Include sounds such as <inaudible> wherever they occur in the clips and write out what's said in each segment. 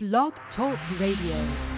Blog Talk Radio.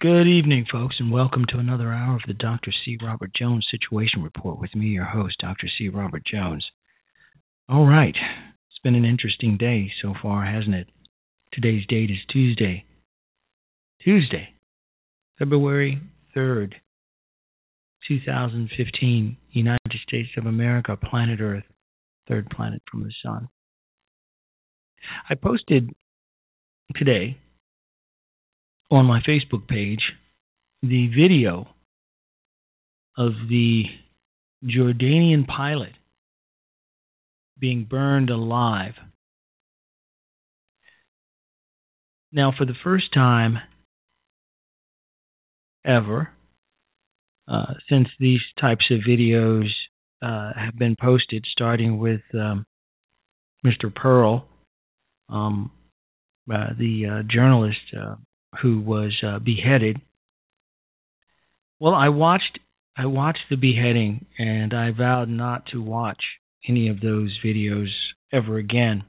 good evening, folks, and welcome to another hour of the Dr. C. Robert Jones Situation Report with me, your host, Dr. C. Robert Jones. All right, it's been an interesting day so far, hasn't it? Today's date is Tuesday. Tuesday, February 3rd, 2015, United States of America, planet Earth, third planet from the sun. I posted today on my Facebook page the video of the Jordanian pilot being burned alive. Now, for the first time ever uh, since these types of videos uh, have been posted, starting with um, Mr. Pearl, um, uh, the uh, journalist uh, who was uh, beheaded. Well, I watched I watched the beheading, and I vowed not to watch any of those videos ever again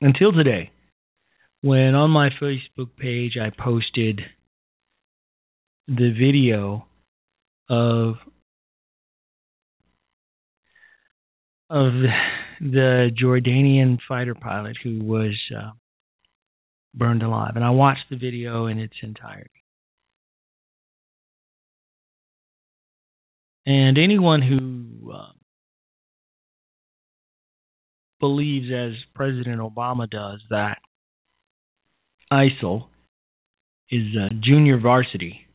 until today, when on my Facebook page I posted the video of of the Jordanian fighter pilot who was uh, burned alive, and I watched the video in its entirety. And anyone who uh, believes, as President Obama does, that ISIL is a junior varsity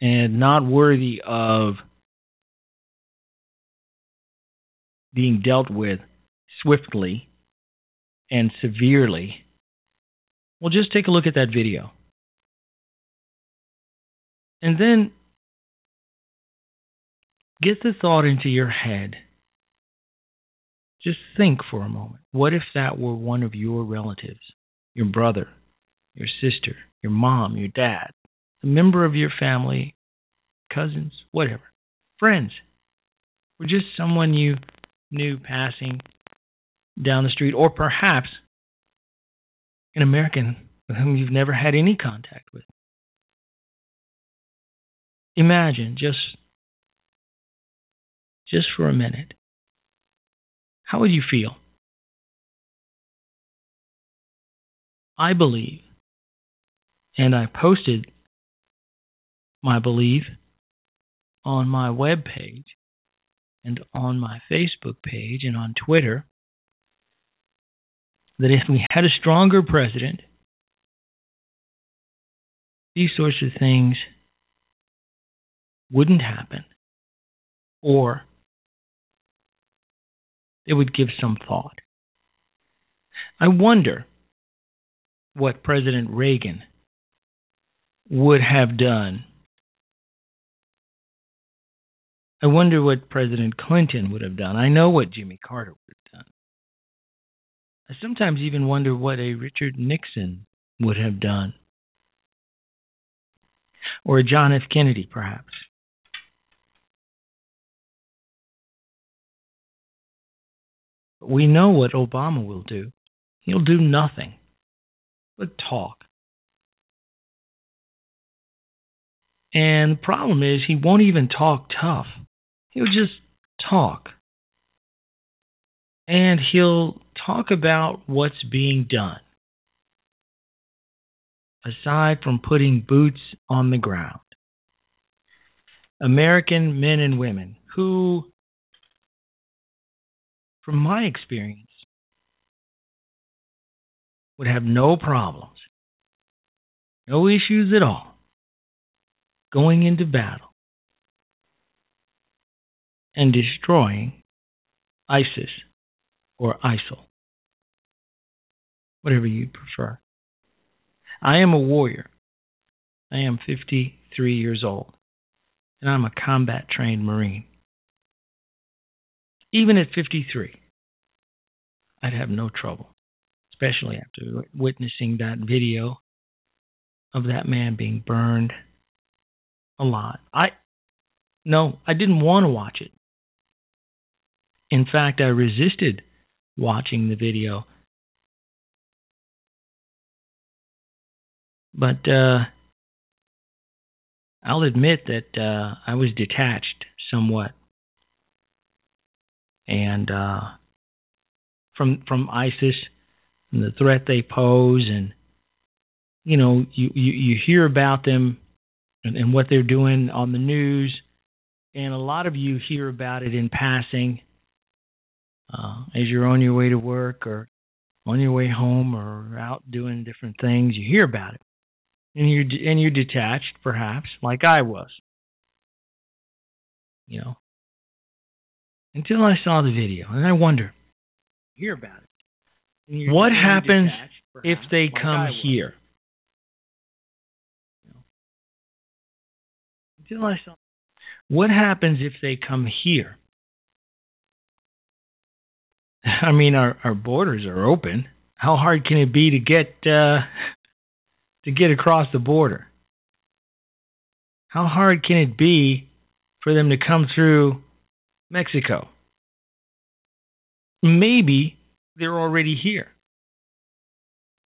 and not worthy of being dealt with swiftly and severely, well, just take a look at that video. And then get the thought into your head. Just think for a moment. What if that were one of your relatives, your brother, your sister, your mom, your dad, a member of your family, cousins, whatever, friends, or just someone you knew passing down the street, or perhaps an American with whom you've never had any contact with. Imagine just just for a minute. How would you feel? I believe, and I posted my belief on my web page and on my Facebook page and on Twitter that if we had a stronger president, these sorts of things wouldn't happen, or they would give some thought. I wonder what President Reagan would have done. I wonder what President Clinton would have done. I know what Jimmy Carter would. I sometimes even wonder what a Richard Nixon would have done. Or a John F. Kennedy, perhaps. But we know what Obama will do. He'll do nothing but talk. And the problem is, he won't even talk tough. He'll just talk. And he'll talk about what's being done. Aside from putting boots on the ground, American men and women who, from my experience, would have no problems, no issues at all, going into battle and destroying ISIS or ISIL, whatever you prefer. I am a warrior. I am 53 years old, and I'm a combat trained Marine. Even at 53, I'd have no trouble especially after witnessing that video of that man being burned alive. I no, I didn't want to watch it. In fact, I resisted watching the video. But uh, I'll admit that uh, I was detached somewhat, and uh, from from ISIS and the threat they pose and you know you you, you hear about them and, and what they're doing on the news. And a lot of you hear about it in passing uh, as you're on your way to work or on your way home or out doing different things you hear about it and you're and you're detached perhaps like I was you know until I saw the video and I wonder hear about it what happens if they come here? Tell us something. What happens if they come here? I mean, our our borders are open. How hard can it be to get uh, to get across the border? How hard can it be for them to come through Mexico? Maybe they're already here.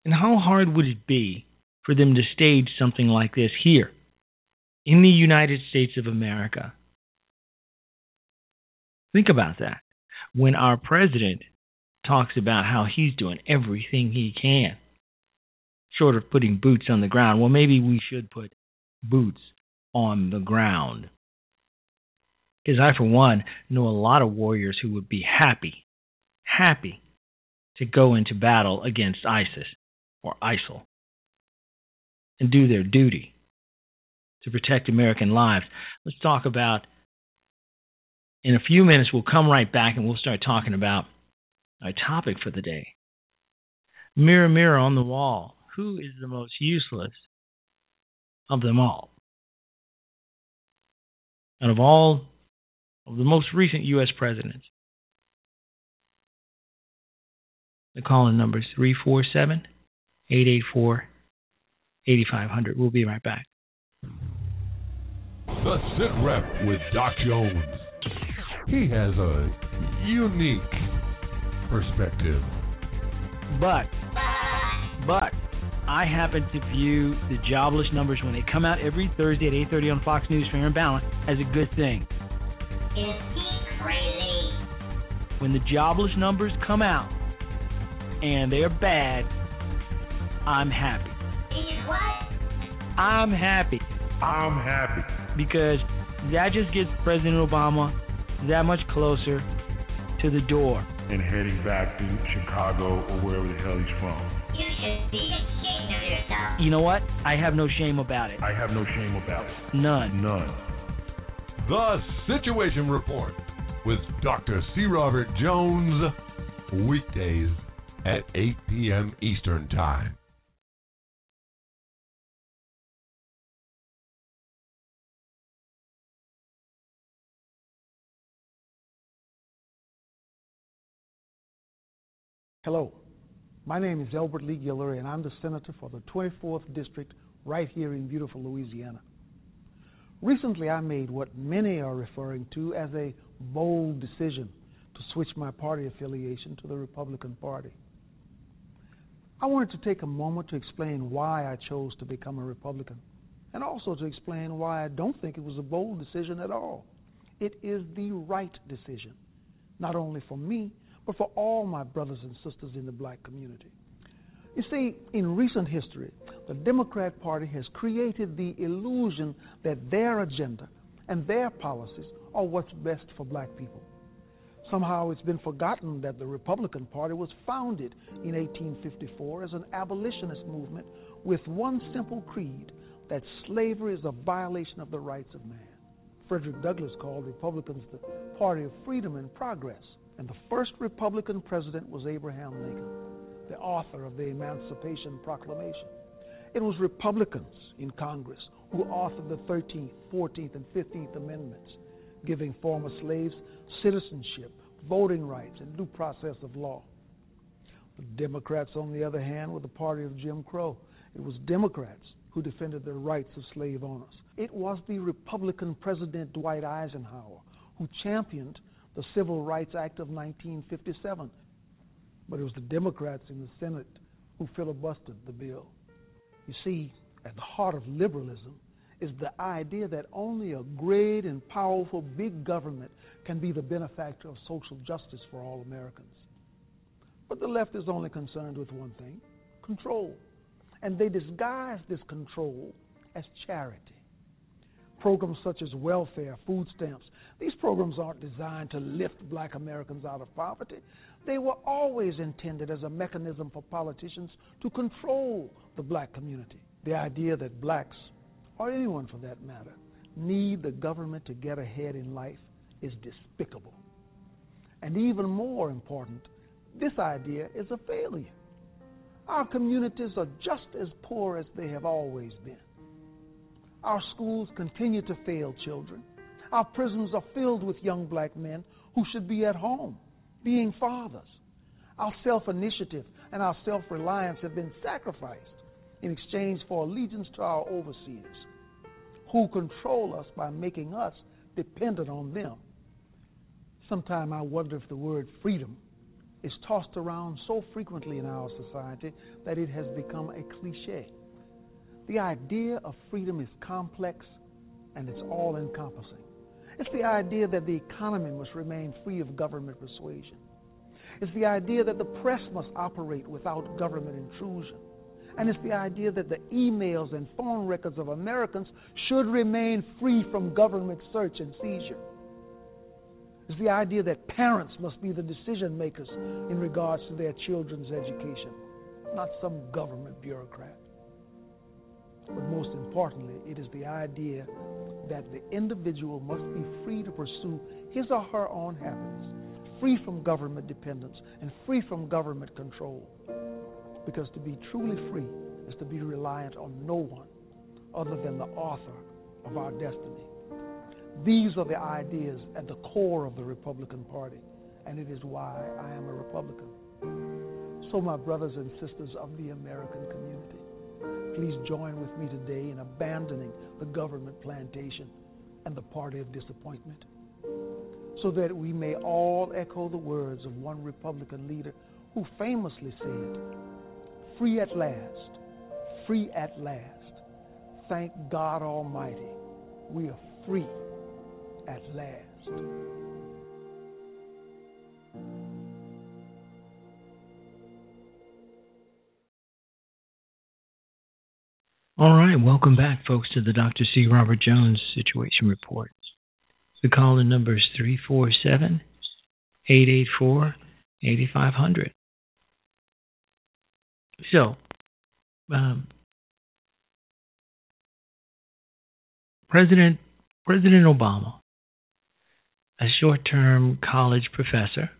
And how hard would it be for them to stage something like this here in the United States of America? Think about that. When our president talks about how he's doing everything he can, short of putting boots on the ground, well, maybe we should put boots on the ground. Because I, for one, know a lot of warriors who would be happy, happy to go into battle against ISIS or ISIL and do their duty to protect American lives. Let's talk about, in a few minutes, we'll come right back and we'll start talking about our topic for the day. Mirror, mirror on the wall, who is the most useless of them all? Out of all of the most recent U.S. presidents, the calling number is 347 884 8500. We'll be right back. The Sit Rep with Doc Jones. He has a unique perspective. But, but, I happen to view the jobless numbers when they come out every Thursday at 8:30 on Fox News Fair and Balanced as a good thing. Is he crazy? When the jobless numbers come out and they're bad, I'm happy. He's what? I'm happy I'm happy. because that just gets President Obama that much closer to the door. And heading back to Chicago or wherever the hell he's from. You should be ashamed of yourself. You know what? I have no shame about it. I have no shame about it. None. None. The Situation Report with Dr. C. Robert Jones. Weekdays at 8 p.m. Eastern Time. Hello, my name is Elbert Lee Guillory, and I'm the senator for the 24th District right here in beautiful Louisiana. Recently, I made what many are referring to as a bold decision to switch my party affiliation to the Republican Party. I wanted to take a moment to explain why I chose to become a Republican, and also to explain why I don't think it was a bold decision at all. It is the right decision, not only for me, but for all my brothers and sisters in the black community. You see, in recent history, the Democrat Party has created the illusion that their agenda and their policies are what's best for black people. Somehow it's been forgotten that the Republican Party was founded in 1854 as an abolitionist movement with one simple creed that slavery is a violation of the rights of man. Frederick Douglass called Republicans the party of freedom and progress. And the first Republican president was Abraham Lincoln, the author of the Emancipation Proclamation. It was Republicans in Congress who authored the 13th, 14th, and 15th Amendments, giving former slaves citizenship, voting rights, and due process of law. The Democrats, on the other hand, were the party of Jim Crow. It was Democrats who defended the rights of slave owners. It was the Republican President Dwight Eisenhower who championed the Civil Rights Act of 1957. But it was the Democrats in the Senate who filibustered the bill. You see, at the heart of liberalism is the idea that only a great and powerful big government can be the benefactor of social justice for all Americans. But the left is only concerned with one thing control. And they disguise this control as charity. Programs such as welfare, food stamps, these programs aren't designed to lift black Americans out of poverty. They were always intended as a mechanism for politicians to control the black community. The idea that blacks, or anyone for that matter, need the government to get ahead in life is despicable. And even more important, this idea is a failure. Our communities are just as poor as they have always been. Our schools continue to fail children. Our prisons are filled with young black men who should be at home, being fathers. Our self initiative and our self reliance have been sacrificed in exchange for allegiance to our overseers, who control us by making us dependent on them. Sometimes I wonder if the word freedom is tossed around so frequently in our society that it has become a cliche. The idea of freedom is complex and it's all encompassing. It's the idea that the economy must remain free of government persuasion. It's the idea that the press must operate without government intrusion. And it's the idea that the emails and phone records of Americans should remain free from government search and seizure. It's the idea that parents must be the decision makers in regards to their children's education, not some government bureaucrat. But most importantly, it is the idea that the individual must be free to pursue his or her own happiness, free from government dependence, and free from government control. Because to be truly free is to be reliant on no one other than the author of our destiny. These are the ideas at the core of the Republican Party, and it is why I am a Republican. So, my brothers and sisters of the American community, please join with me today in abandoning the government plantation and the party of disappointment, so that we may all echo the words of one Republican leader who famously said, Free at last, free at last. Thank God Almighty, we are free at last. All right, welcome back, folks, to the Dr. C. Robert Jones Situation Report. The call in number is 347 884 8500. So, um, President President Obama, a short-term college professor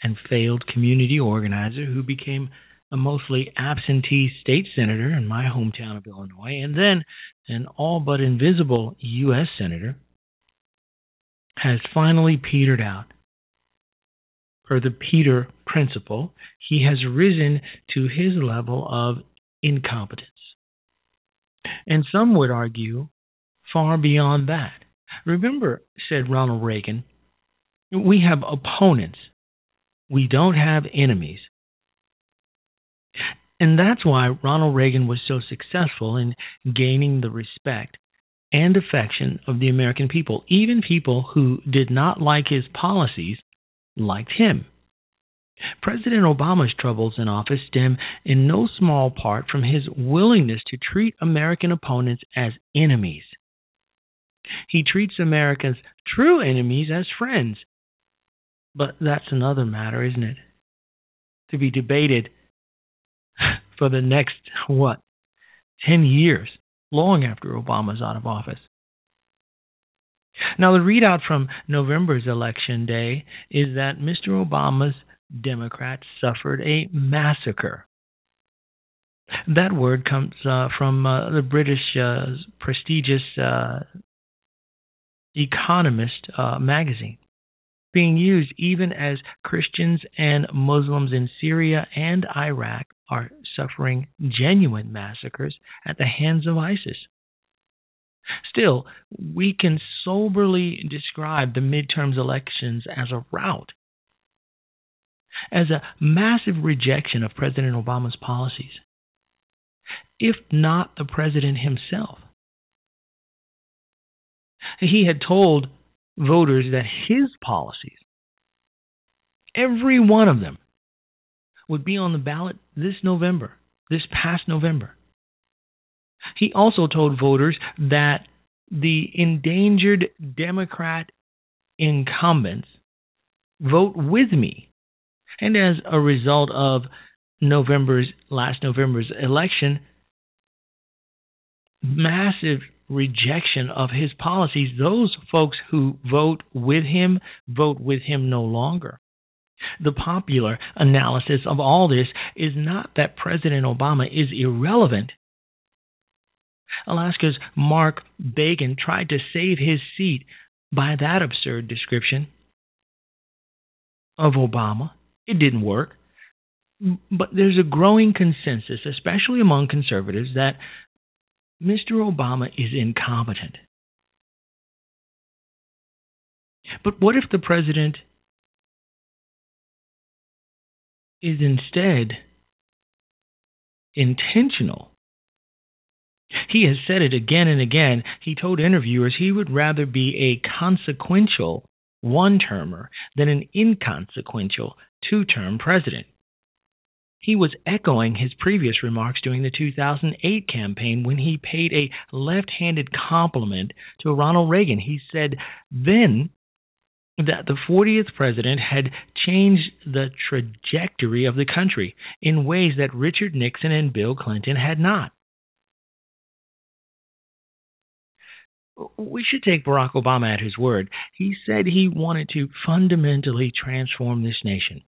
and failed community organizer who became a mostly absentee state senator in my hometown of Illinois, and then an all but invisible U.S. senator, has finally petered out. Per the Peter principle, he has risen to his level of incompetence. And some would argue far beyond that. Remember, said Ronald Reagan, we have opponents, we don't have enemies. And that's why Ronald Reagan was so successful in gaining the respect and affection of the American people. Even people who did not like his policies liked him. President Obama's troubles in office stem in no small part from his willingness to treat American opponents as enemies. He treats America's true enemies as friends. But that's another matter, isn't it? To be debated for the next, what, 10 years, long after Obama's out of office. Now, the readout from November's election day is that Mr. Obama's Democrats suffered a massacre. That word comes uh, from uh, the British uh, prestigious uh, Economist uh, magazine, being used even as Christians and Muslims in Syria and Iraq are suffering genuine massacres at the hands of ISIS. Still, we can soberly describe the midterms elections as a rout, as a massive rejection of President Obama's policies, if not the president himself. He had told voters that his policies, every one of them, would be on the ballot this November, this past November. He also told voters that the endangered Democrat incumbents vote with me. And as a result of November's last November's election, massive rejection of his policies, those folks who vote with him vote with him no longer. The popular analysis of all this is not that President Obama is irrelevant, Alaska's Mark Begich tried to save his seat by that absurd description of Obama. It didn't work. But there's a growing consensus, especially among conservatives, that Mr. Obama is incompetent. But what if the president is instead intentional? He has said it again and again. He told interviewers he would rather be a consequential one termer than an inconsequential two term president. He was echoing his previous remarks during the 2008 campaign when he paid a left handed compliment to Ronald Reagan. He said then that the 40th president had changed the trajectory of the country in ways that Richard Nixon and Bill Clinton had not. We should take Barack Obama at his word. He said he wanted to fundamentally transform this nation.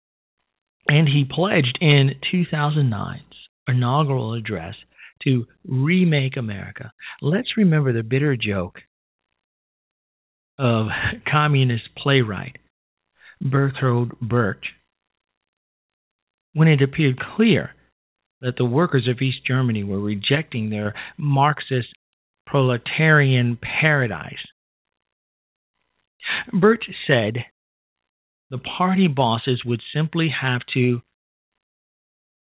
And he pledged in 2009's inaugural address to remake America. Let's remember the bitter joke of communist playwright Bertolt Brecht when it appeared clear that the workers of East Germany were rejecting their Marxist proletarian paradise. Brecht said the party bosses would simply have to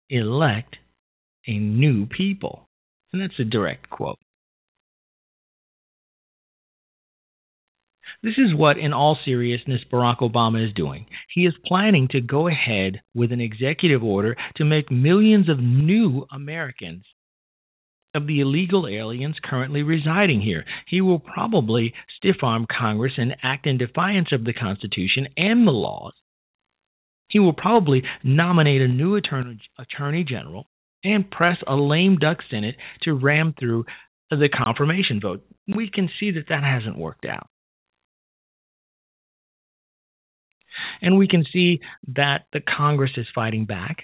elect a new people. And that's a direct quote. This is what, in all seriousness, Barack Obama is doing. He is planning to go ahead with an executive order to make millions of new Americans of the illegal aliens currently residing here. He will probably stiff arm Congress and act in defiance of the Constitution and the laws. He will probably nominate a new attorney, attorney general and press a lame duck Senate to ram through the confirmation vote. We can see that that hasn't worked out. And we can see that the Congress is fighting back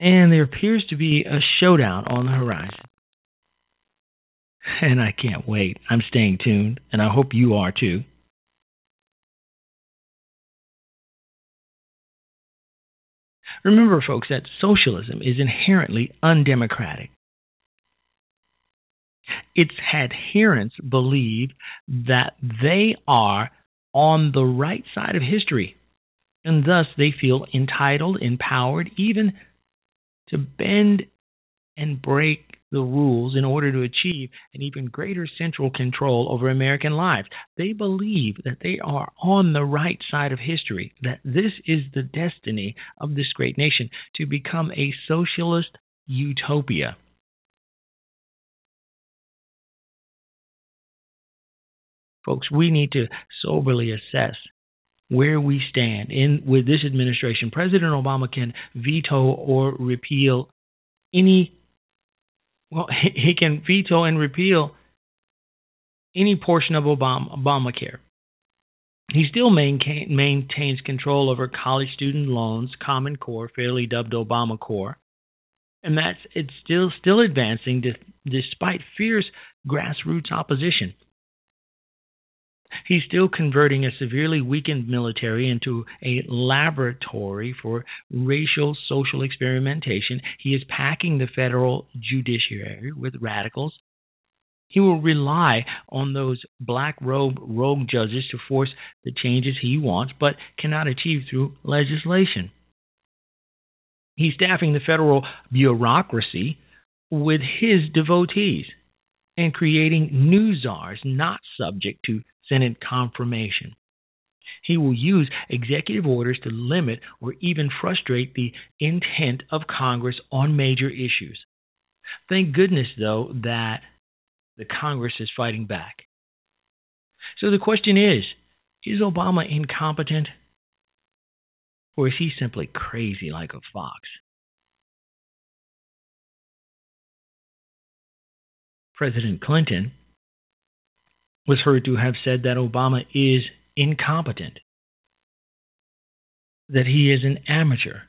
and there appears to be a showdown on the horizon. And I can't wait. I'm staying tuned, and I hope you are too. Remember, folks, that socialism is inherently undemocratic. Its adherents believe that they are on the right side of history, and thus they feel entitled, empowered, even to bend and break the rules in order to achieve an even greater central control over American lives. They believe that they are on the right side of history, that this is the destiny of this great nation to become a socialist utopia. Folks, we need to soberly assess where we stand in with this administration. President Obama can veto or repeal any well <laughs> he can veto and repeal any portion of Obama, Obamacare. He still maintain, maintains control over college student loans, Common Core, fairly dubbed Obama Core, and that's it's still still advancing despite fierce grassroots opposition. He's still converting a severely weakened military into a laboratory for racial social experimentation. He is packing the federal judiciary with radicals. He will rely on those black robe rogue judges to force the changes he wants, but cannot achieve through legislation. He's staffing the federal bureaucracy with his devotees and creating new czars not subject to Senate confirmation. He will use executive orders to limit or even frustrate the intent of Congress on major issues. Thank goodness, though, that the Congress is fighting back. So the question is is Obama incompetent? Or is he simply crazy like a fox? President Clinton was heard to have said that Obama is incompetent, that he is an amateur.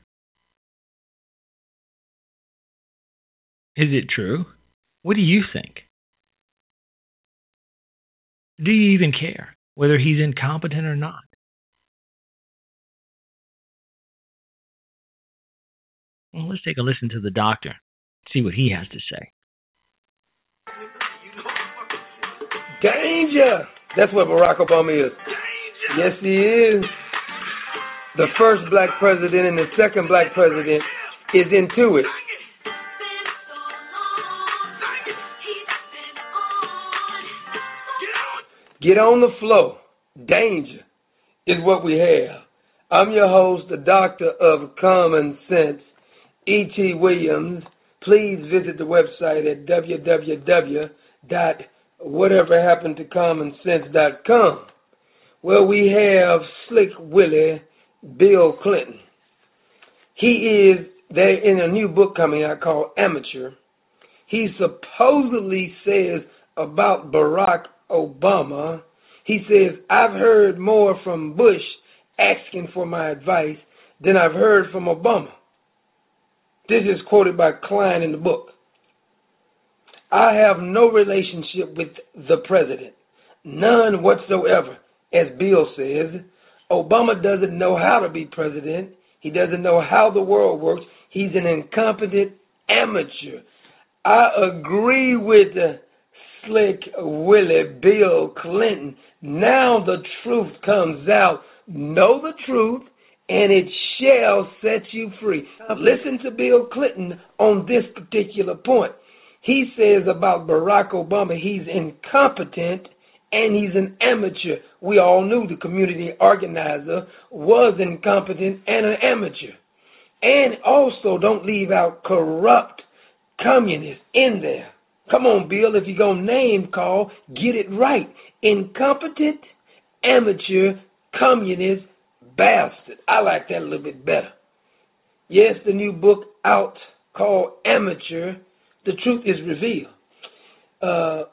Is it true? What do you think? Do you even care whether he's incompetent or not? Well, let's take a listen to the doctor, see what he has to say. Danger! That's what Barack Obama is. Yes, he is. The first black president and the second black president is into it. Get on the flow. Danger is what we have. I'm your host, the doctor of common sense, E.T. Williams. Please visit the website at www.whateverhappenedtocommonsense.com. Well, we have Slick Willie Bill Clinton. He is there in a new book coming out called Amateur. He supposedly says about Barack Obama, he says, I've heard more from Bush asking for my advice than I've heard from Obama. This is quoted by Klein in the book. I have no relationship with the president, none whatsoever, as Bill says. Obama doesn't know how to be president. He doesn't know how the world works. He's an incompetent amateur. I agree with slick Willie Bill Clinton. Now the truth comes out. Know the truth, and it shall set you free. Listen to Bill Clinton on this particular point. He says about Barack Obama, he's incompetent and he's an amateur. We all knew the community organizer was incompetent and an amateur. And also, don't leave out corrupt communists in there. Come on, Bill, if you're going to name call, get it right. Incompetent, amateur, communist, bastard. I like that a little bit better. Yes, the new book out called Amateur, The Truth is Revealed. Uh,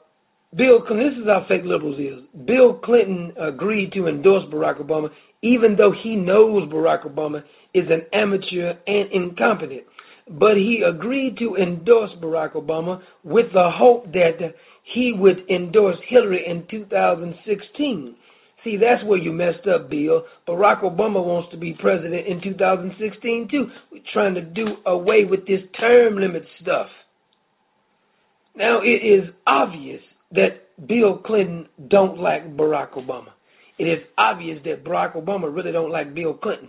Bill Clinton, this is how fake liberals is. Bill Clinton agreed to endorse Barack Obama, even though he knows Barack Obama is an amateur and incompetent but he agreed to endorse Barack Obama with the hope that he would endorse Hillary in 2016. See, that's where you messed up, Bill. Barack Obama wants to be president in 2016 too. We're trying to do away with this term limit stuff. Now it is obvious that Bill Clinton don't like Barack Obama. It is obvious that Barack Obama really don't like Bill Clinton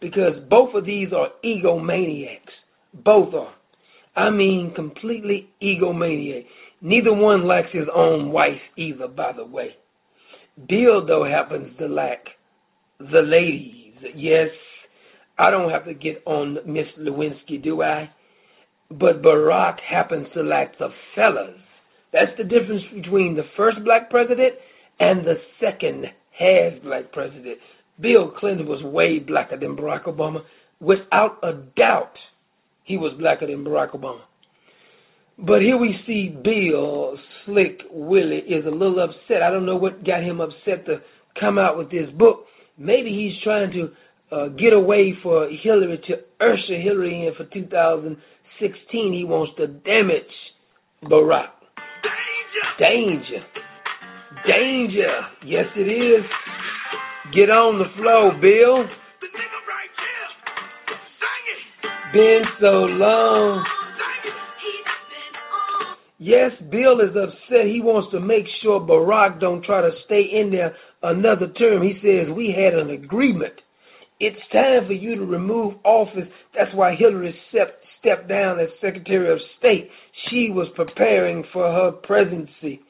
because both of these are egomaniacs. Both are. I mean, completely egomaniac. Neither one likes his own wife either, by the way. Bill, though, happens to like the ladies. Yes, I don't have to get on Miss Lewinsky, do I? But Barack happens to like the fellas. That's the difference between the first black president and the second half black president. Bill Clinton was way blacker than Barack Obama, without a doubt he was blacker than Barack Obama. But here we see Bill Slick Willie is a little upset. I don't know what got him upset to come out with this book. Maybe he's trying to uh, get away for Hillary to usher Hillary in for 2016. He wants to damage Barack. Danger. Danger. Danger. Yes, it is. Get on the flow, Bill. been so long. Yes, Bill is upset. He wants to make sure Barack don't try to stay in there another term. He says we had an agreement. It's time for you to remove office. That's why Hillary stepped stepped down as Secretary of State. She was preparing for her presidency.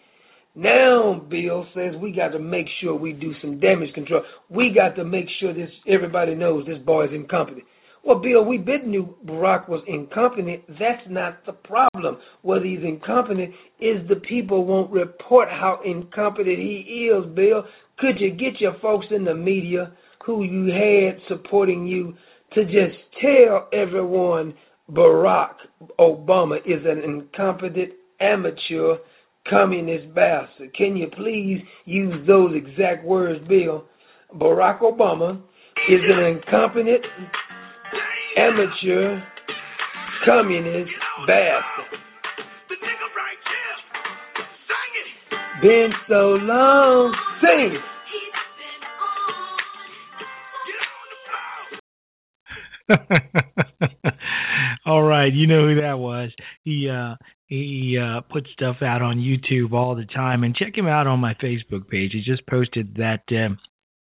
Now, Bill says we got to make sure we do some damage control. We got to make sure this everybody knows this boy is incompetent. Well, Bill, we did knew Barack was incompetent. That's not the problem. Whether he's incompetent is the people won't report how incompetent he is, Bill. Could you get your folks in the media who you had supporting you to just tell everyone Barack Obama is an incompetent amateur communist bastard. Can you please use those exact words, Bill? Barack Obama is an incompetent amateur communist bastard. Been so long since. <laughs> all right, you know who that was. He uh he uh puts stuff out on YouTube all the time and check him out on my Facebook page. He just posted that um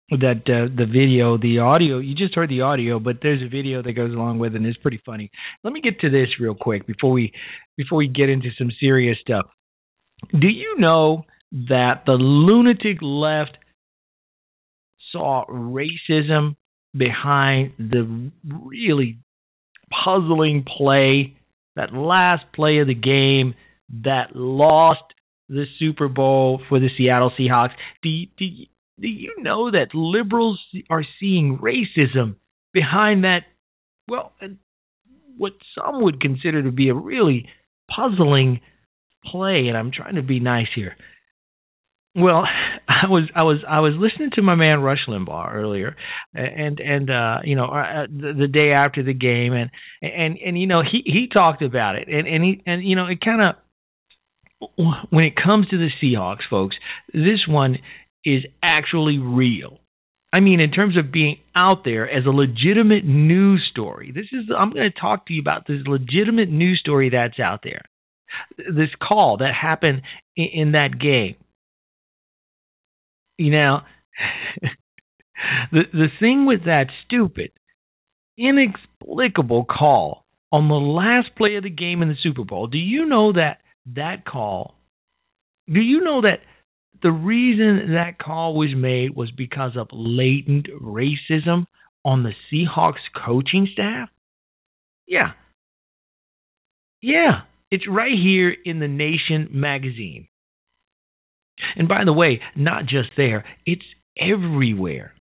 that uh, the video, the audio, you just heard the audio, but there's a video that goes along with it and it's pretty funny. Let me get to this real quick before we before we get into some serious stuff. Do you know that the lunatic left saw racism behind the really puzzling play, that last play of the game that lost the Super Bowl for the Seattle Seahawks. Do do do you know that liberals are seeing racism behind that? Well, uh, what some would consider to be a really puzzling play, and I'm trying to be nice here. Well, <laughs> I was I was I was listening to my man Rush Limbaugh earlier, and and uh, you know uh, the, the day after the game, and and and you know he he talked about it, and and he and you know it kind of when it comes to the Seahawks, folks, this one is actually real. I mean, in terms of being out there as a legitimate news story, this is I'm going to talk to you about this legitimate news story that's out there. This call that happened in, in that game you know, <laughs> the the thing with that stupid, inexplicable call on the last play of the game in the Super Bowl. Do you know that that call? Do you know that the reason that call was made was because of latent racism on the Seahawks coaching staff? Yeah. Yeah, it's right here in the Nation magazine. And by the way, not just there, it's everywhere.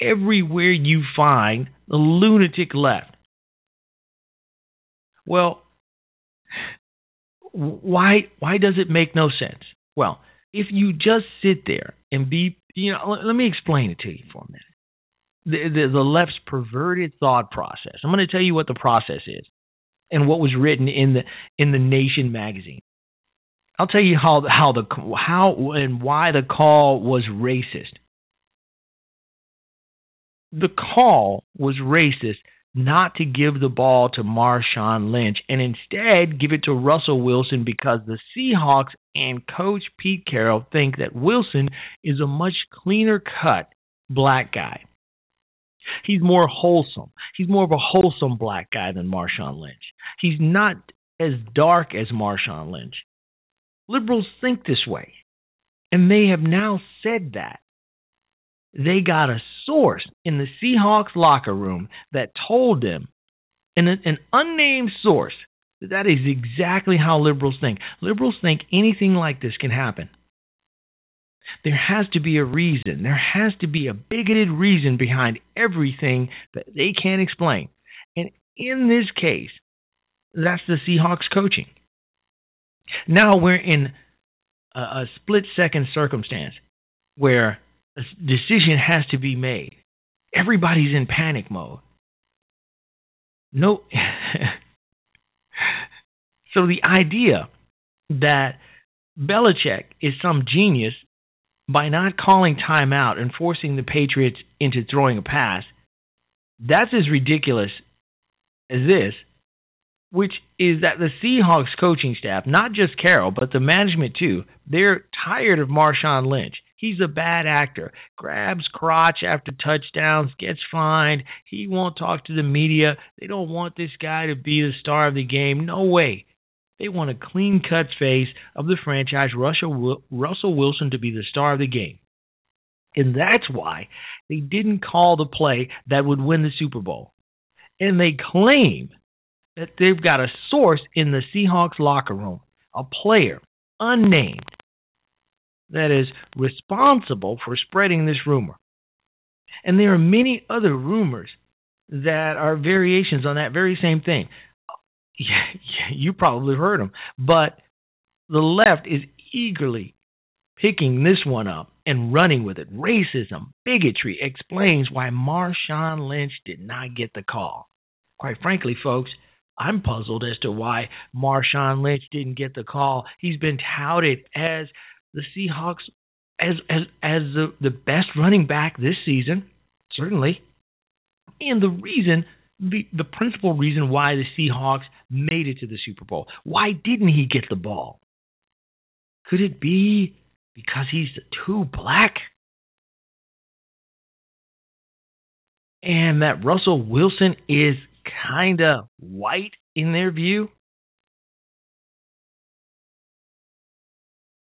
Everywhere you find the lunatic left. Well, why why does it make no sense? Well, if you just sit there and be, you know, let me explain it to you for a minute. The, the, the left's perverted thought process. I'm going to tell you what the process is and what was written in the in the Nation magazine. I'll tell you how how the how and why the call was racist. The call was racist not to give the ball to Marshawn Lynch and instead give it to Russell Wilson because the Seahawks and coach Pete Carroll think that Wilson is a much cleaner cut black guy. He's more wholesome. He's more of a wholesome black guy than Marshawn Lynch. He's not as dark as Marshawn Lynch. Liberals think this way. And they have now said that. They got a source in the Seahawks locker room that told them, an, an unnamed source, that that is exactly how liberals think. Liberals think anything like this can happen. There has to be a reason. There has to be a bigoted reason behind everything that they can't explain. And in this case, that's the Seahawks coaching. Now we're in a, a split second circumstance where a decision has to be made. Everybody's in panic mode. No. <laughs> so the idea that Belichick is some genius by not calling timeout and forcing the Patriots into throwing a pass, that's as ridiculous as this which is that the Seahawks coaching staff, not just Carroll, but the management too, they're tired of Marshawn Lynch. He's a bad actor. Grabs crotch after touchdowns, gets fined. He won't talk to the media. They don't want this guy to be the star of the game. No way. They want a clean cut face of the franchise, Russell, Russell Wilson, to be the star of the game. And that's why they didn't call the play that would win the Super Bowl. And they claim that they've got a source in the Seahawks locker room, a player, unnamed, that is responsible for spreading this rumor. And there are many other rumors that are variations on that very same thing. <laughs> you probably heard them, but the left is eagerly picking this one up and running with it. Racism, bigotry explains why Marshawn Lynch did not get the call. Quite frankly, folks, I'm puzzled as to why Marshawn Lynch didn't get the call. He's been touted as the Seahawks as as as the, the best running back this season, certainly. And the reason the the principal reason why the Seahawks made it to the Super Bowl. Why didn't he get the ball? Could it be because he's too black? And that Russell Wilson is kind of white in their view?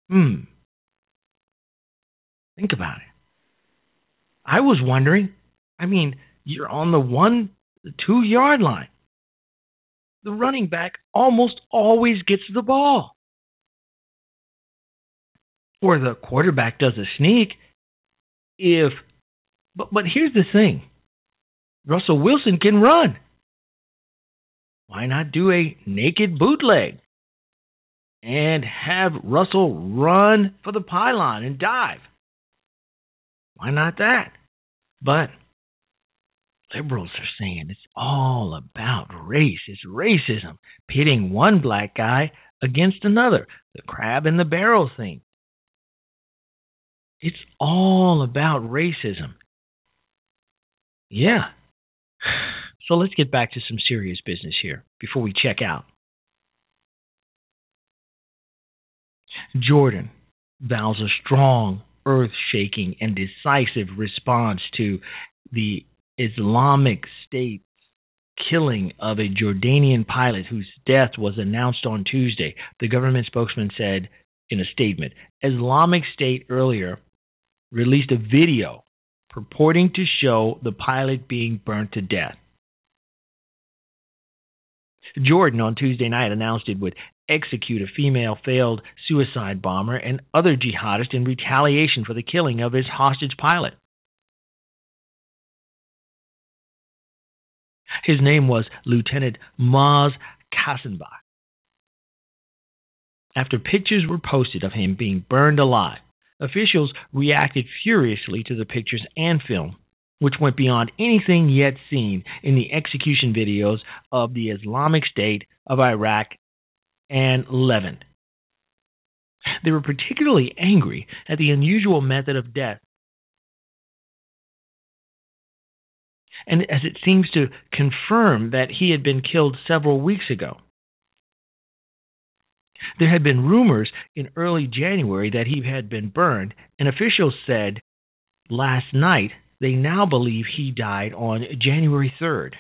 Hmm. Think about it. I was wondering, I mean, you're on the one, the two yard line. The running back almost always gets the ball. Or the quarterback does a sneak if but but here's the thing. Russell Wilson can run. Why not do a naked bootleg and have Russell run for the pylon and dive? Why not that? But liberals are saying it's all about race. It's racism, pitting one black guy against another. The crab in the barrel thing. It's all about racism. Yeah. So let's get back to some serious business here before we check out. Jordan vows a strong, earth shaking, and decisive response to the Islamic State's killing of a Jordanian pilot whose death was announced on Tuesday. The government spokesman said in a statement Islamic State earlier released a video purporting to show the pilot being burnt to death. Jordan on Tuesday night announced it would execute a female failed suicide bomber and other jihadists in retaliation for the killing of his hostage pilot. His name was Lieutenant Maz Kassenbach. After pictures were posted of him being burned alive, officials reacted furiously to the pictures and film which went beyond anything yet seen in the execution videos of the Islamic State of Iraq and Levant. They were particularly angry at the unusual method of death. And as it seems to confirm that he had been killed several weeks ago. There had been rumors in early January that he had been burned, and officials said last night they now believe he died on January 3rd.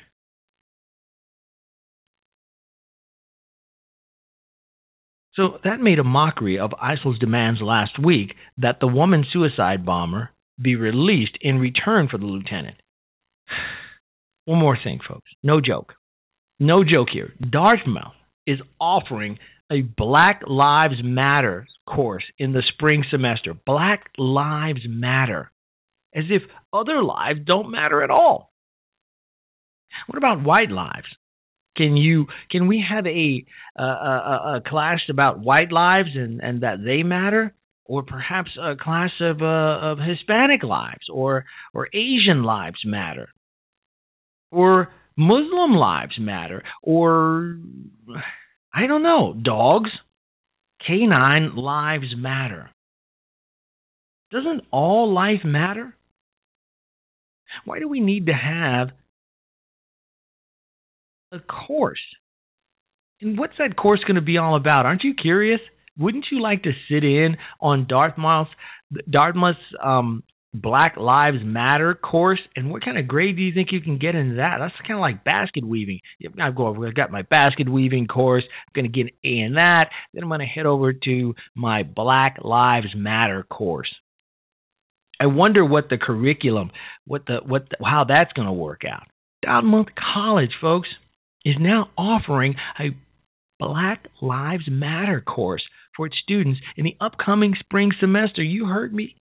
So that made a mockery of ISIL's demands last week that the woman suicide bomber be released in return for the lieutenant. <sighs> One more thing, folks. No joke. No joke here. Dartmouth is offering a Black Lives Matter course in the spring semester. Black Lives Matter as if other lives don't matter at all. What about white lives? Can you can we have a a, a, class about white lives and, and that they matter, or perhaps a class of uh, of Hispanic lives or or Asian lives matter, or Muslim lives matter, or I don't know, dogs, canine lives matter. Doesn't all life matter? Why do we need to have a course? And what's that course going to be all about? Aren't you curious? Wouldn't you like to sit in on Dartmouth's Dartmouth's um, Black Lives Matter course? And what kind of grade do you think you can get in that? That's kind of like basket weaving. I've got my basket weaving course. I'm going to get an A in that. Then I'm going to head over to my Black Lives Matter course. I wonder what the curriculum, what the what the, how that's going to work out. Dartmouth College, folks, is now offering a Black Lives Matter course for its students in the upcoming spring semester. You heard me.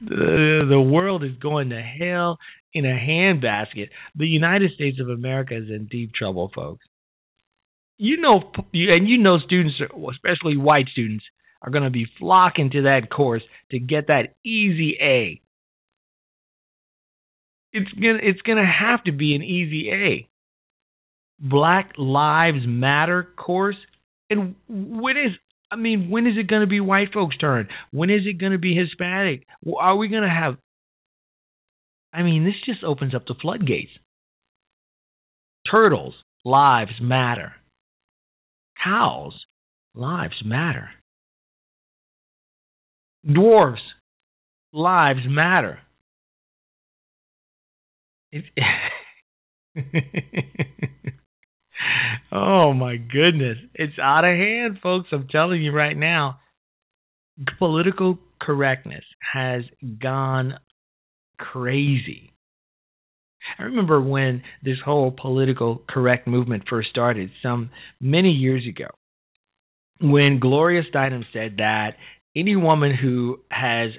the, <laughs> the world is going to hell in a handbasket. The United States of America is in deep trouble, folks you know, and you know, students, especially white students, are going to be flocking to that course to get that easy A. It's gonna, it's gonna have to be an easy A. Black Lives Matter course. And when is I mean, when is it going to be white folks' turn? When is it going to be Hispanic? Are we going to have I mean, this just opens up the floodgates. Turtles, lives matter. Cows, lives matter. Dwarves, lives matter. It, <laughs> oh my goodness. It's out of hand, folks. I'm telling you right now. Political correctness has gone crazy. I remember when this whole political correct movement first started, some many years ago, when Gloria Steinem said that any woman who has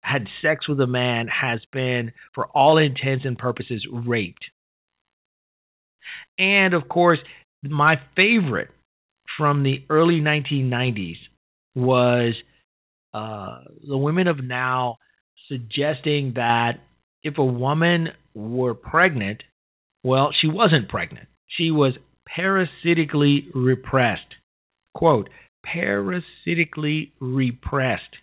had sex with a man has been, for all intents and purposes, raped. And of course, my favorite from the early 1990s was uh, the women of NOW suggesting that if a woman were pregnant, well, she wasn't pregnant. She was parasitically repressed. Quote, parasitically repressed.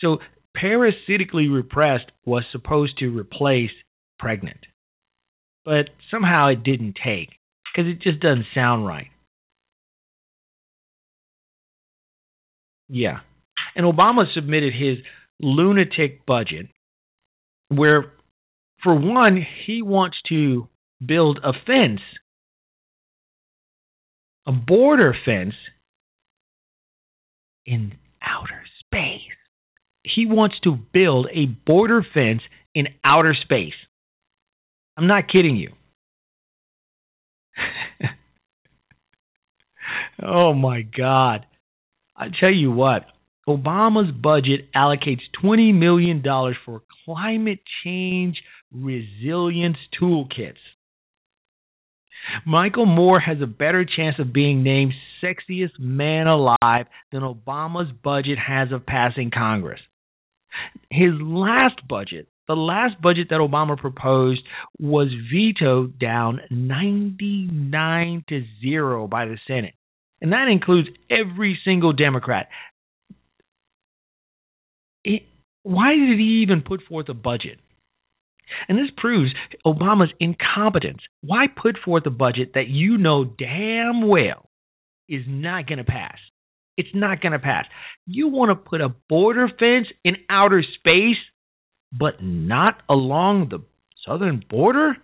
So, parasitically repressed was supposed to replace pregnant. But somehow it didn't take because it just doesn't sound right. Yeah. And Obama submitted his lunatic budget where, for one, he wants to build a fence, a border fence in outer space. He wants to build a border fence in outer space. I'm not kidding you. <laughs> oh my God. I tell you what, Obama's budget allocates $20 million for climate change resilience toolkits. Michael Moore has a better chance of being named sexiest man alive than Obama's budget has of passing Congress. His last budget, the last budget that Obama proposed, was vetoed down 99 to 0 by the Senate. And that includes every single Democrat why did he even put forth a budget? And this proves Obama's incompetence. Why put forth a budget that you know damn well is not going to pass? It's not going to pass. You want to put a border fence in outer space, but not along the southern border?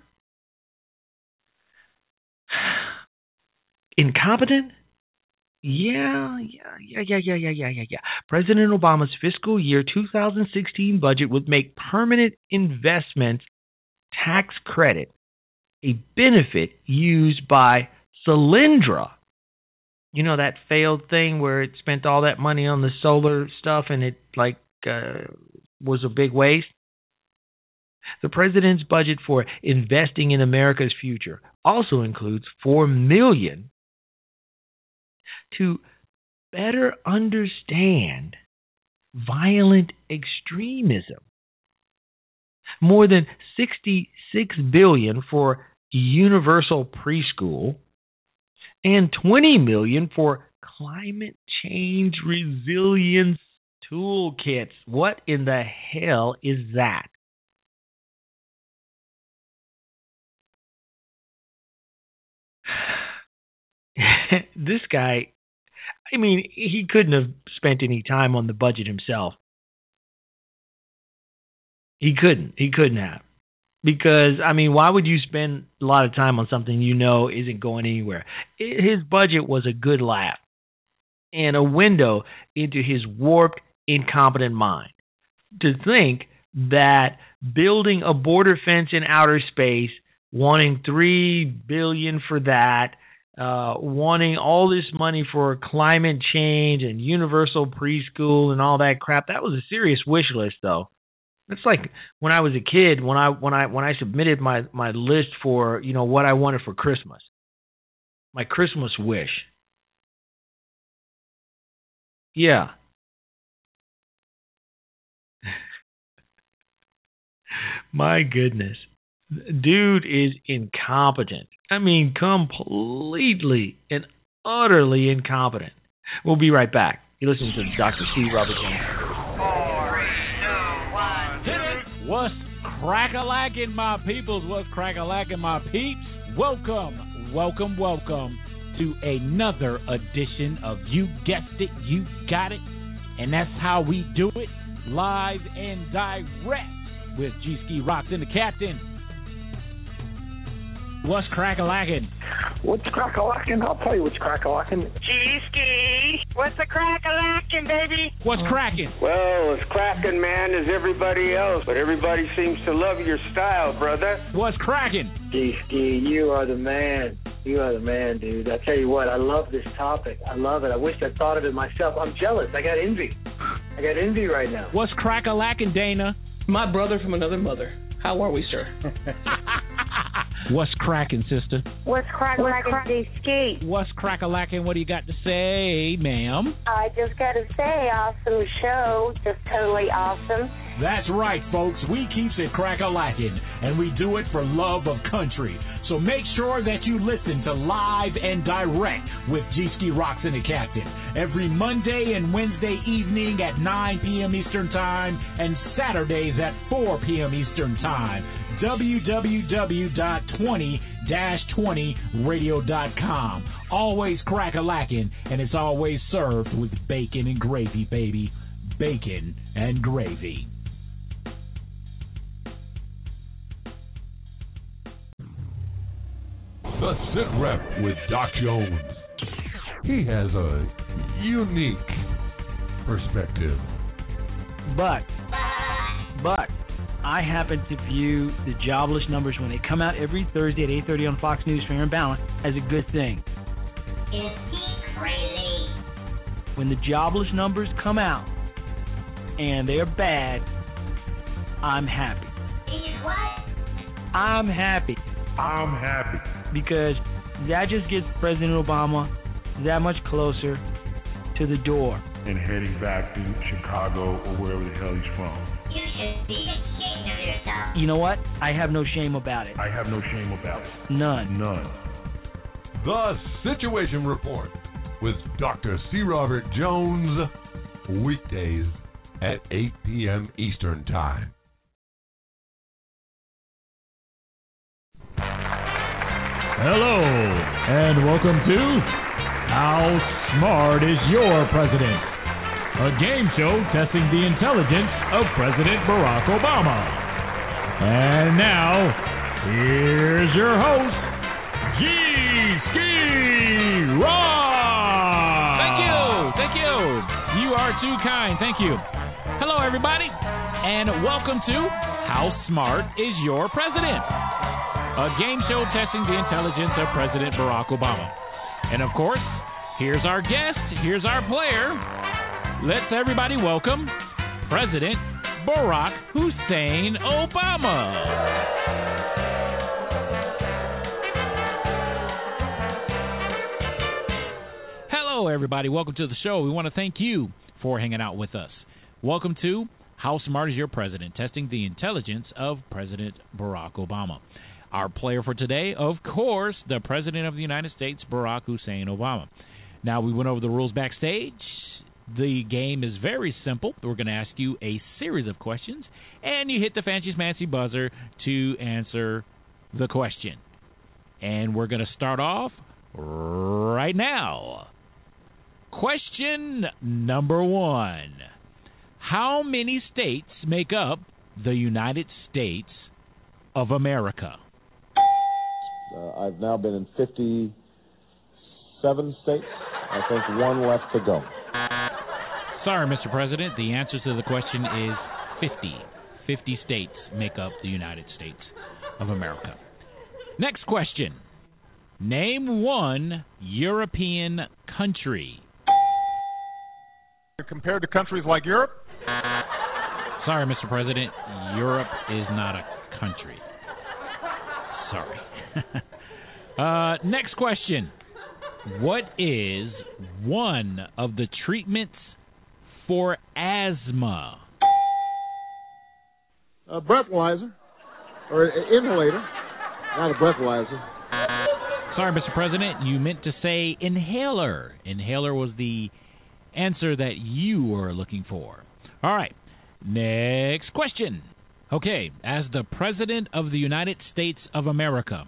<sighs> Incompetent? Yeah, yeah, yeah, yeah, yeah, yeah, yeah, yeah. President Obama's fiscal year 2016 budget would make permanent investment tax credit a benefit used by Solyndra. You know that failed thing where it spent all that money on the solar stuff and it like uh, was a big waste. The president's budget for investing in America's future also includes 4 million to better understand violent extremism. More than 66 billion for universal preschool and 20 million for climate change resilience toolkits. What in the hell is that? <sighs> this guy I mean, he couldn't have spent any time on the budget himself. He couldn't. He couldn't have. Because, I mean, why would you spend a lot of time on something you know isn't going anywhere? His budget was a good laugh and a window into his warped, incompetent mind. To think that building a border fence in outer space, wanting three billion for that, uh, wanting all this money for climate change and universal preschool and all that crap. That was a serious wish list, though. It's like when I was a kid, when I when I when I submitted my my list for you know what I wanted for Christmas, my Christmas wish. Yeah. <laughs> my goodness, dude is incompetent. I mean, completely and utterly incompetent. We'll be right back. You're listening to Dr. C. Robert Jones. What's crack-a-lacking, my peoples? What's crack-a-lacking, my peeps? Welcome, welcome, welcome to another edition of You Guessed It, You Got It. And that's how we do it, live and direct with G-Ski Rocks and the Captain. What's crack-a-lacking? What's crack-a-lacking? I'll tell you what's crack-a-lacking. G-Ski, what's the crack-a-lacking, baby? What's cracking? Well, as cracking, man, as everybody else, but everybody seems to love your style, brother. What's cracking? G-Ski, you are the man. You are the man, dude. I tell you what, I love this topic. I love it. I wish I thought of it myself. I'm jealous. I got envy. I got envy right now. What's crack-a-lacking, Dana? My brother from another mother. How are we, sir? <laughs> What's cracking, sister? What's crack-a-lacking, G-Ski? What's crack-a-lacking? What do you got to say, ma'am? I just got to say, awesome show. Just totally awesome. That's right, folks. We keeps it crack-a-lacking, and we do it for love of country. So make sure that you listen to Live and Direct with G-Ski Rocks and the Captain every Monday and Wednesday evening at 9 p.m. Eastern Time and Saturdays at 4 p.m. Eastern Time. www.20-20radio.com. Always crack-a-lacking, and it's always served with bacon and gravy, baby. Bacon and gravy. The Sit Rep with Doc Jones. He has a unique perspective. But, but, I happen to view the jobless numbers when they come out every Thursday at 8:30 on Fox News, Fair and Balanced, as a good thing. Is he crazy? When the jobless numbers come out and they're bad, I'm happy. He's what? I'm happy I'm happy. because that just gets President Obama that much closer to the door. And heading back to Chicago or wherever the hell he's from. You should be ashamed of yourself. You know what? I have no shame about it. I have no shame about it. None. None. The Situation Report with Dr. C. Robert Jones, weekdays at 8 p.m. Eastern Time. Hello, and welcome to How Smart is Your President? A game show testing the intelligence of President Barack Obama. And now, here's your host, G. Ski Rock! Thank you, thank you. You are too kind, thank you. Hello, everybody, and welcome to How Smart is Your President? a game show testing the intelligence of President Barack Obama. And of course, here's our guest, here's our player. Let's everybody welcome President Barack Hussein Obama. Hello, everybody. Welcome to the show. We want to thank you for hanging out with us. Welcome to How Smart is Your President? Testing the intelligence of President Barack Obama. Our player for today, of course, the President of the United States, Barack Hussein Obama. Now, we went over the rules backstage. The game is very simple. We're going to ask you a series of questions, and you hit the fancy fancy buzzer to answer the question. And we're going to start off right now. Question number one How many states make up the United States of America? Uh, I've now been in 57 states. I think one left to go. Sorry, Mr. President. The answer to the question is 50. 50 states make up the United States of America. Next question. Name one European country. Compared to countries like Europe? Sorry, Mr. President. Europe is not a country. Sorry. <laughs> uh, next question. What is one of the treatments for asthma? A breathalyzer or an inhalator, not a breathalyzer. Sorry, Mr. President, you meant to say inhaler. Inhaler was the answer that you were looking for. All right, next question. Okay, as the President of the United States of America,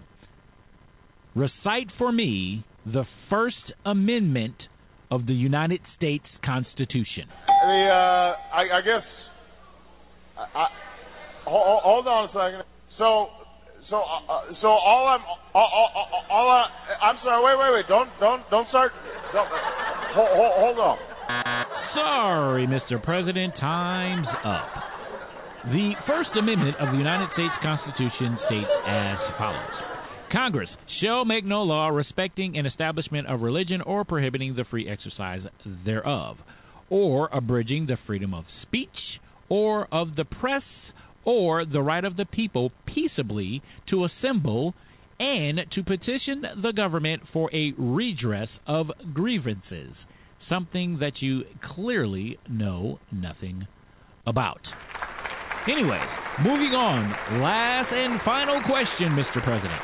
recite for me the First Amendment of the United States Constitution. The uh, I, I guess. I, hold, hold on a second. So, so, uh, uh, so all I'm, all, all, all I, I'm sorry. Wait, wait, wait. Don't, don't, don't start. Don't, hold, hold on. Sorry, Mr. President. Time's up. The First Amendment of the United States Constitution states as follows Congress shall make no law respecting an establishment of religion or prohibiting the free exercise thereof, or abridging the freedom of speech, or of the press, or the right of the people peaceably to assemble and to petition the government for a redress of grievances, something that you clearly know nothing about. Anyways, moving on. Last and final question, Mr. President.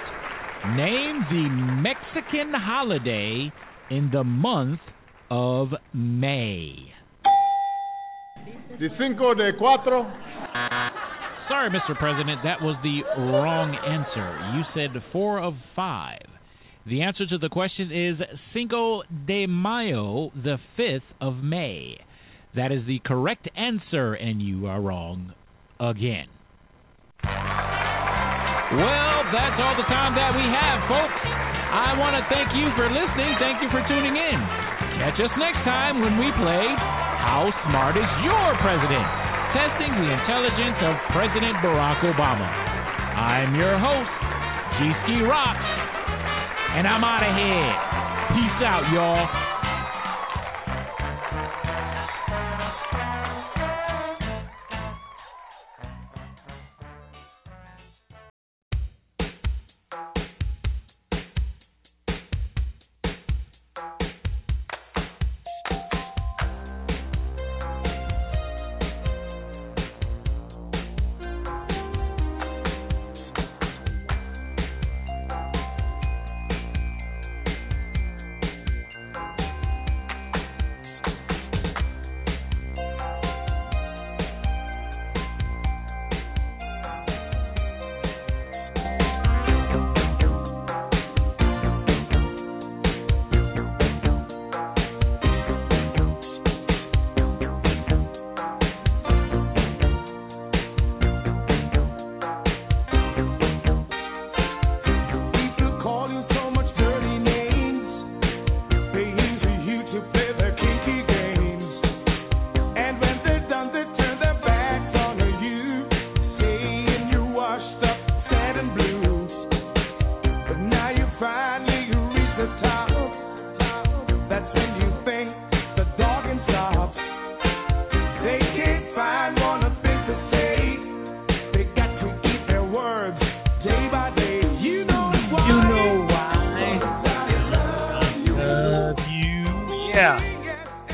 Name the Mexican holiday in the month of May. The cinco de cuatro. Sorry, Mr. President, that was the wrong answer. You said four of five. The answer to the question is Cinco de Mayo, the 5th of May. That is the correct answer, and you are wrong again. Well, that's all the time that we have, folks. I want to thank you for listening. Thank you for tuning in. Catch us next time when we play How Smart is Your President? Testing the intelligence of President Barack Obama. I'm your host, G Ski Rock, and I'm out of here. Peace out, y'all.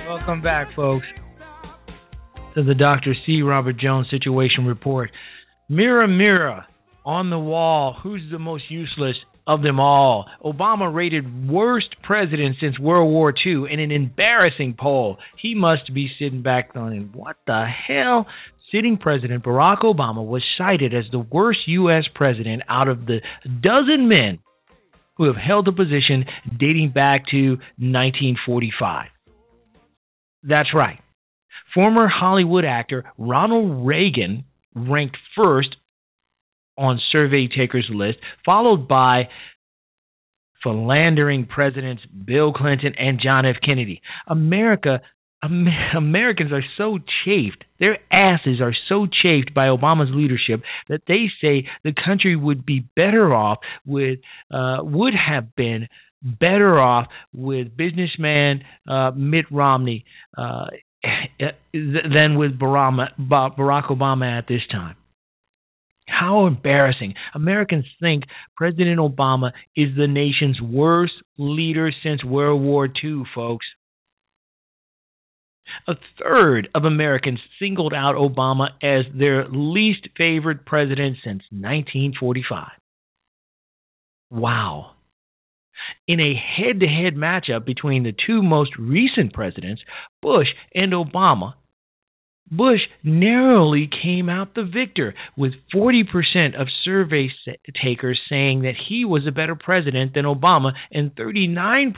Welcome back, folks, to the Dr. C. Robert Jones Situation Report. Mirror, mirror on the wall, who's the most useless of them all? Obama rated worst president since World War II in an embarrassing poll. He must be sitting back thinking, what the hell? Sitting President Barack Obama was cited as the worst U.S. president out of the dozen men who have held the position dating back to 1945. That's right. Former Hollywood actor Ronald Reagan ranked first on survey takers' list, followed by philandering presidents Bill Clinton and John F. Kennedy. America Americans are so chafed, their asses are so chafed by Obama's leadership that they say the country would be better off with, uh, would have been better off with businessman uh, Mitt Romney uh, than with Barack Obama at this time. How embarrassing. Americans think President Obama is the nation's worst leader since World War II, folks. A third of Americans singled out Obama as their least favorite president since 1945. Wow. in a head to head matchup between the two most recent presidents, Bush and Obama, Bush narrowly came out the victor, with 40% of survey takers saying that he was a better president than Obama and 39%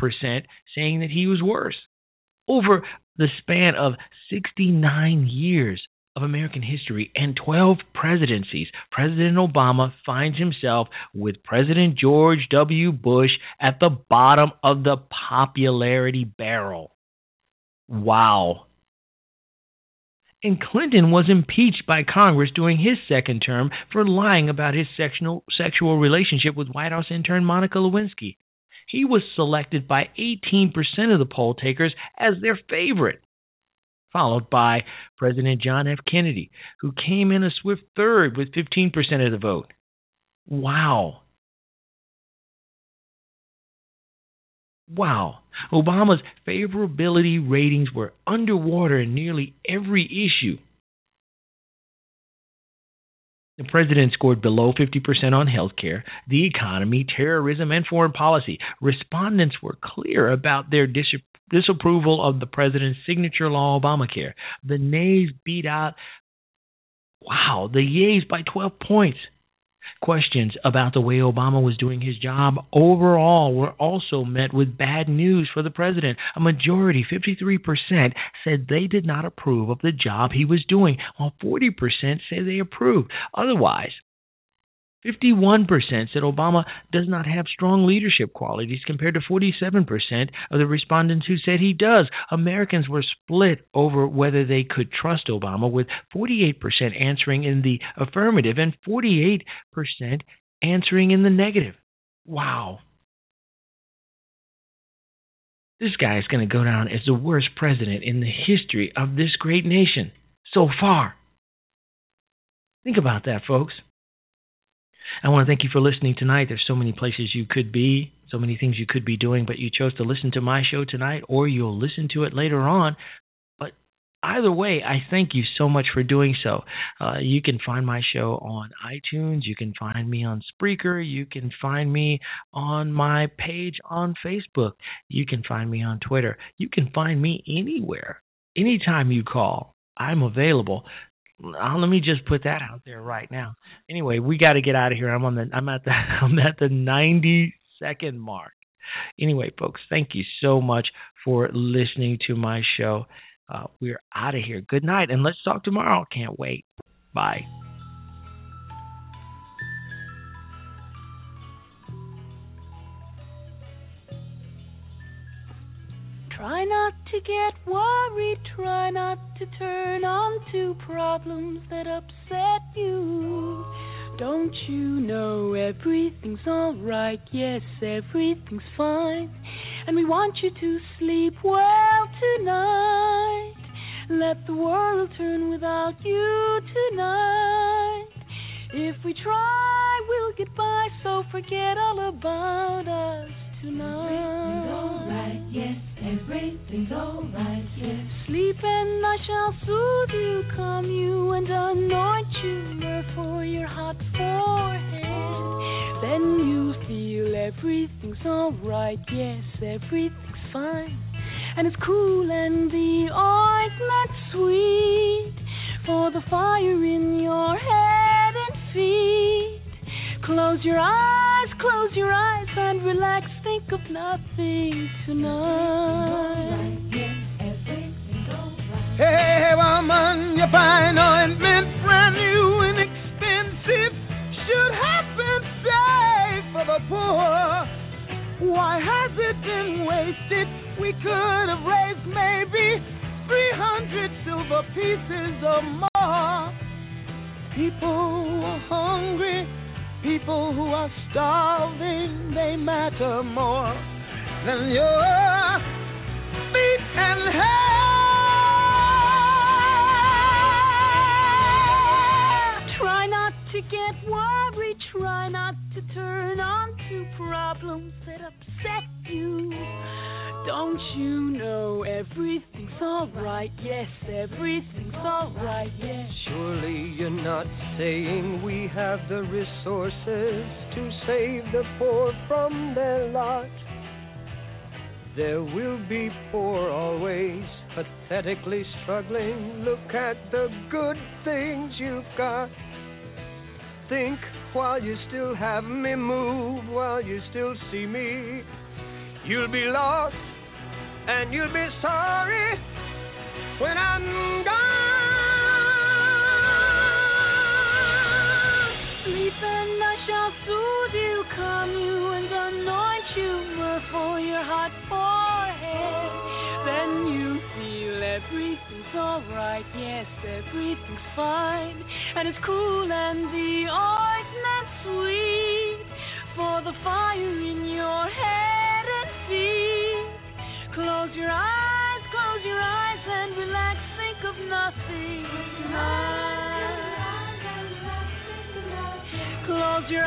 saying that he was worse. Over the span of 69 years of American history and 12 presidencies, President Obama finds himself with President George W. Bush at the bottom of the popularity barrel. Wow and Clinton was impeached by Congress during his second term for lying about his sexual, sexual relationship with White House intern Monica Lewinsky. He was selected by 18% of the poll takers as their favorite, followed by President John F. Kennedy, who came in a swift third with 15% of the vote. Wow. Wow. Obama's favorability ratings were underwater in nearly every issue. The president scored below 50% on health care, the economy, terrorism, and foreign policy. Respondents were clear about their dis- disapproval of the president's signature law, Obamacare. The nays beat out, wow, the yays by 12 points. Questions about the way Obama was doing his job overall were also met with bad news for the president. A majority, 53%, said they did not approve of the job he was doing, while 40% say they approved. Otherwise, 51% said Obama does not have strong leadership qualities compared to 47% of the respondents who said he does. Americans were split over whether they could trust Obama, with 48% answering in the affirmative and 48% answering in the negative. Wow. This guy is going to go down as the worst president in the history of this great nation so far. Think about that, folks. I want to thank you for listening tonight. There's so many places you could be, so many things you could be doing, but you chose to listen to my show tonight, or you'll listen to it later on. But either way, I thank you so much for doing so. Uh, you can find my show on iTunes. You can find me on Spreaker. You can find me on my page on Facebook. You can find me on Twitter. You can find me anywhere. Anytime you call, I'm available. Uh, let me just put that out there right now. Anyway, we got to get out of here. I'm on the I'm at the <laughs> I'm at the 90 second mark. Anyway, folks, thank you so much for listening to my show. Uh, we're out of here. Good night, and let's talk tomorrow. Can't wait. Bye. Try not to get worried, try not to turn on to problems that upset you. Don't you know everything's alright? Yes, everything's fine. And we want you to sleep well tonight. Let the world turn without you tonight. If we try, we'll get by, so forget all about us tonight. Yes, everything's alright, yes. Sleep and I shall soothe you, calm you, and anoint you for your hot forehead. Then you feel everything's alright, yes, everything's fine. And it's cool and the ointment sweet for the fire in your head and feet. Close your eyes, close your eyes and relax. Think of nothing tonight. Hey, woman, you find ointment brand new and expensive. Should have been saved for the poor. Why has it been wasted? We could have raised maybe 300 silver pieces or more. People who are hungry People who are starving, they matter more than your feet and hair. Try not to get worried, try not to turn on to problems that upset you. Don't you know everything's alright? Yes, everything's alright, yes. Surely you're not saying we have the resources to save the poor from their lot. There will be poor always, pathetically struggling. Look at the good things you've got. Think while you still have me, move while you still see me. You'll be lost and you'll be sorry when I'm gone. Sleep and I shall soothe you, calm you, and anoint you for your hot forehead. Then you feel everything's alright, yes, everything's fine, and it's cool and the ointment sweet for the fire in your head. Close your eyes, close your eyes and relax, think of nothing. Close your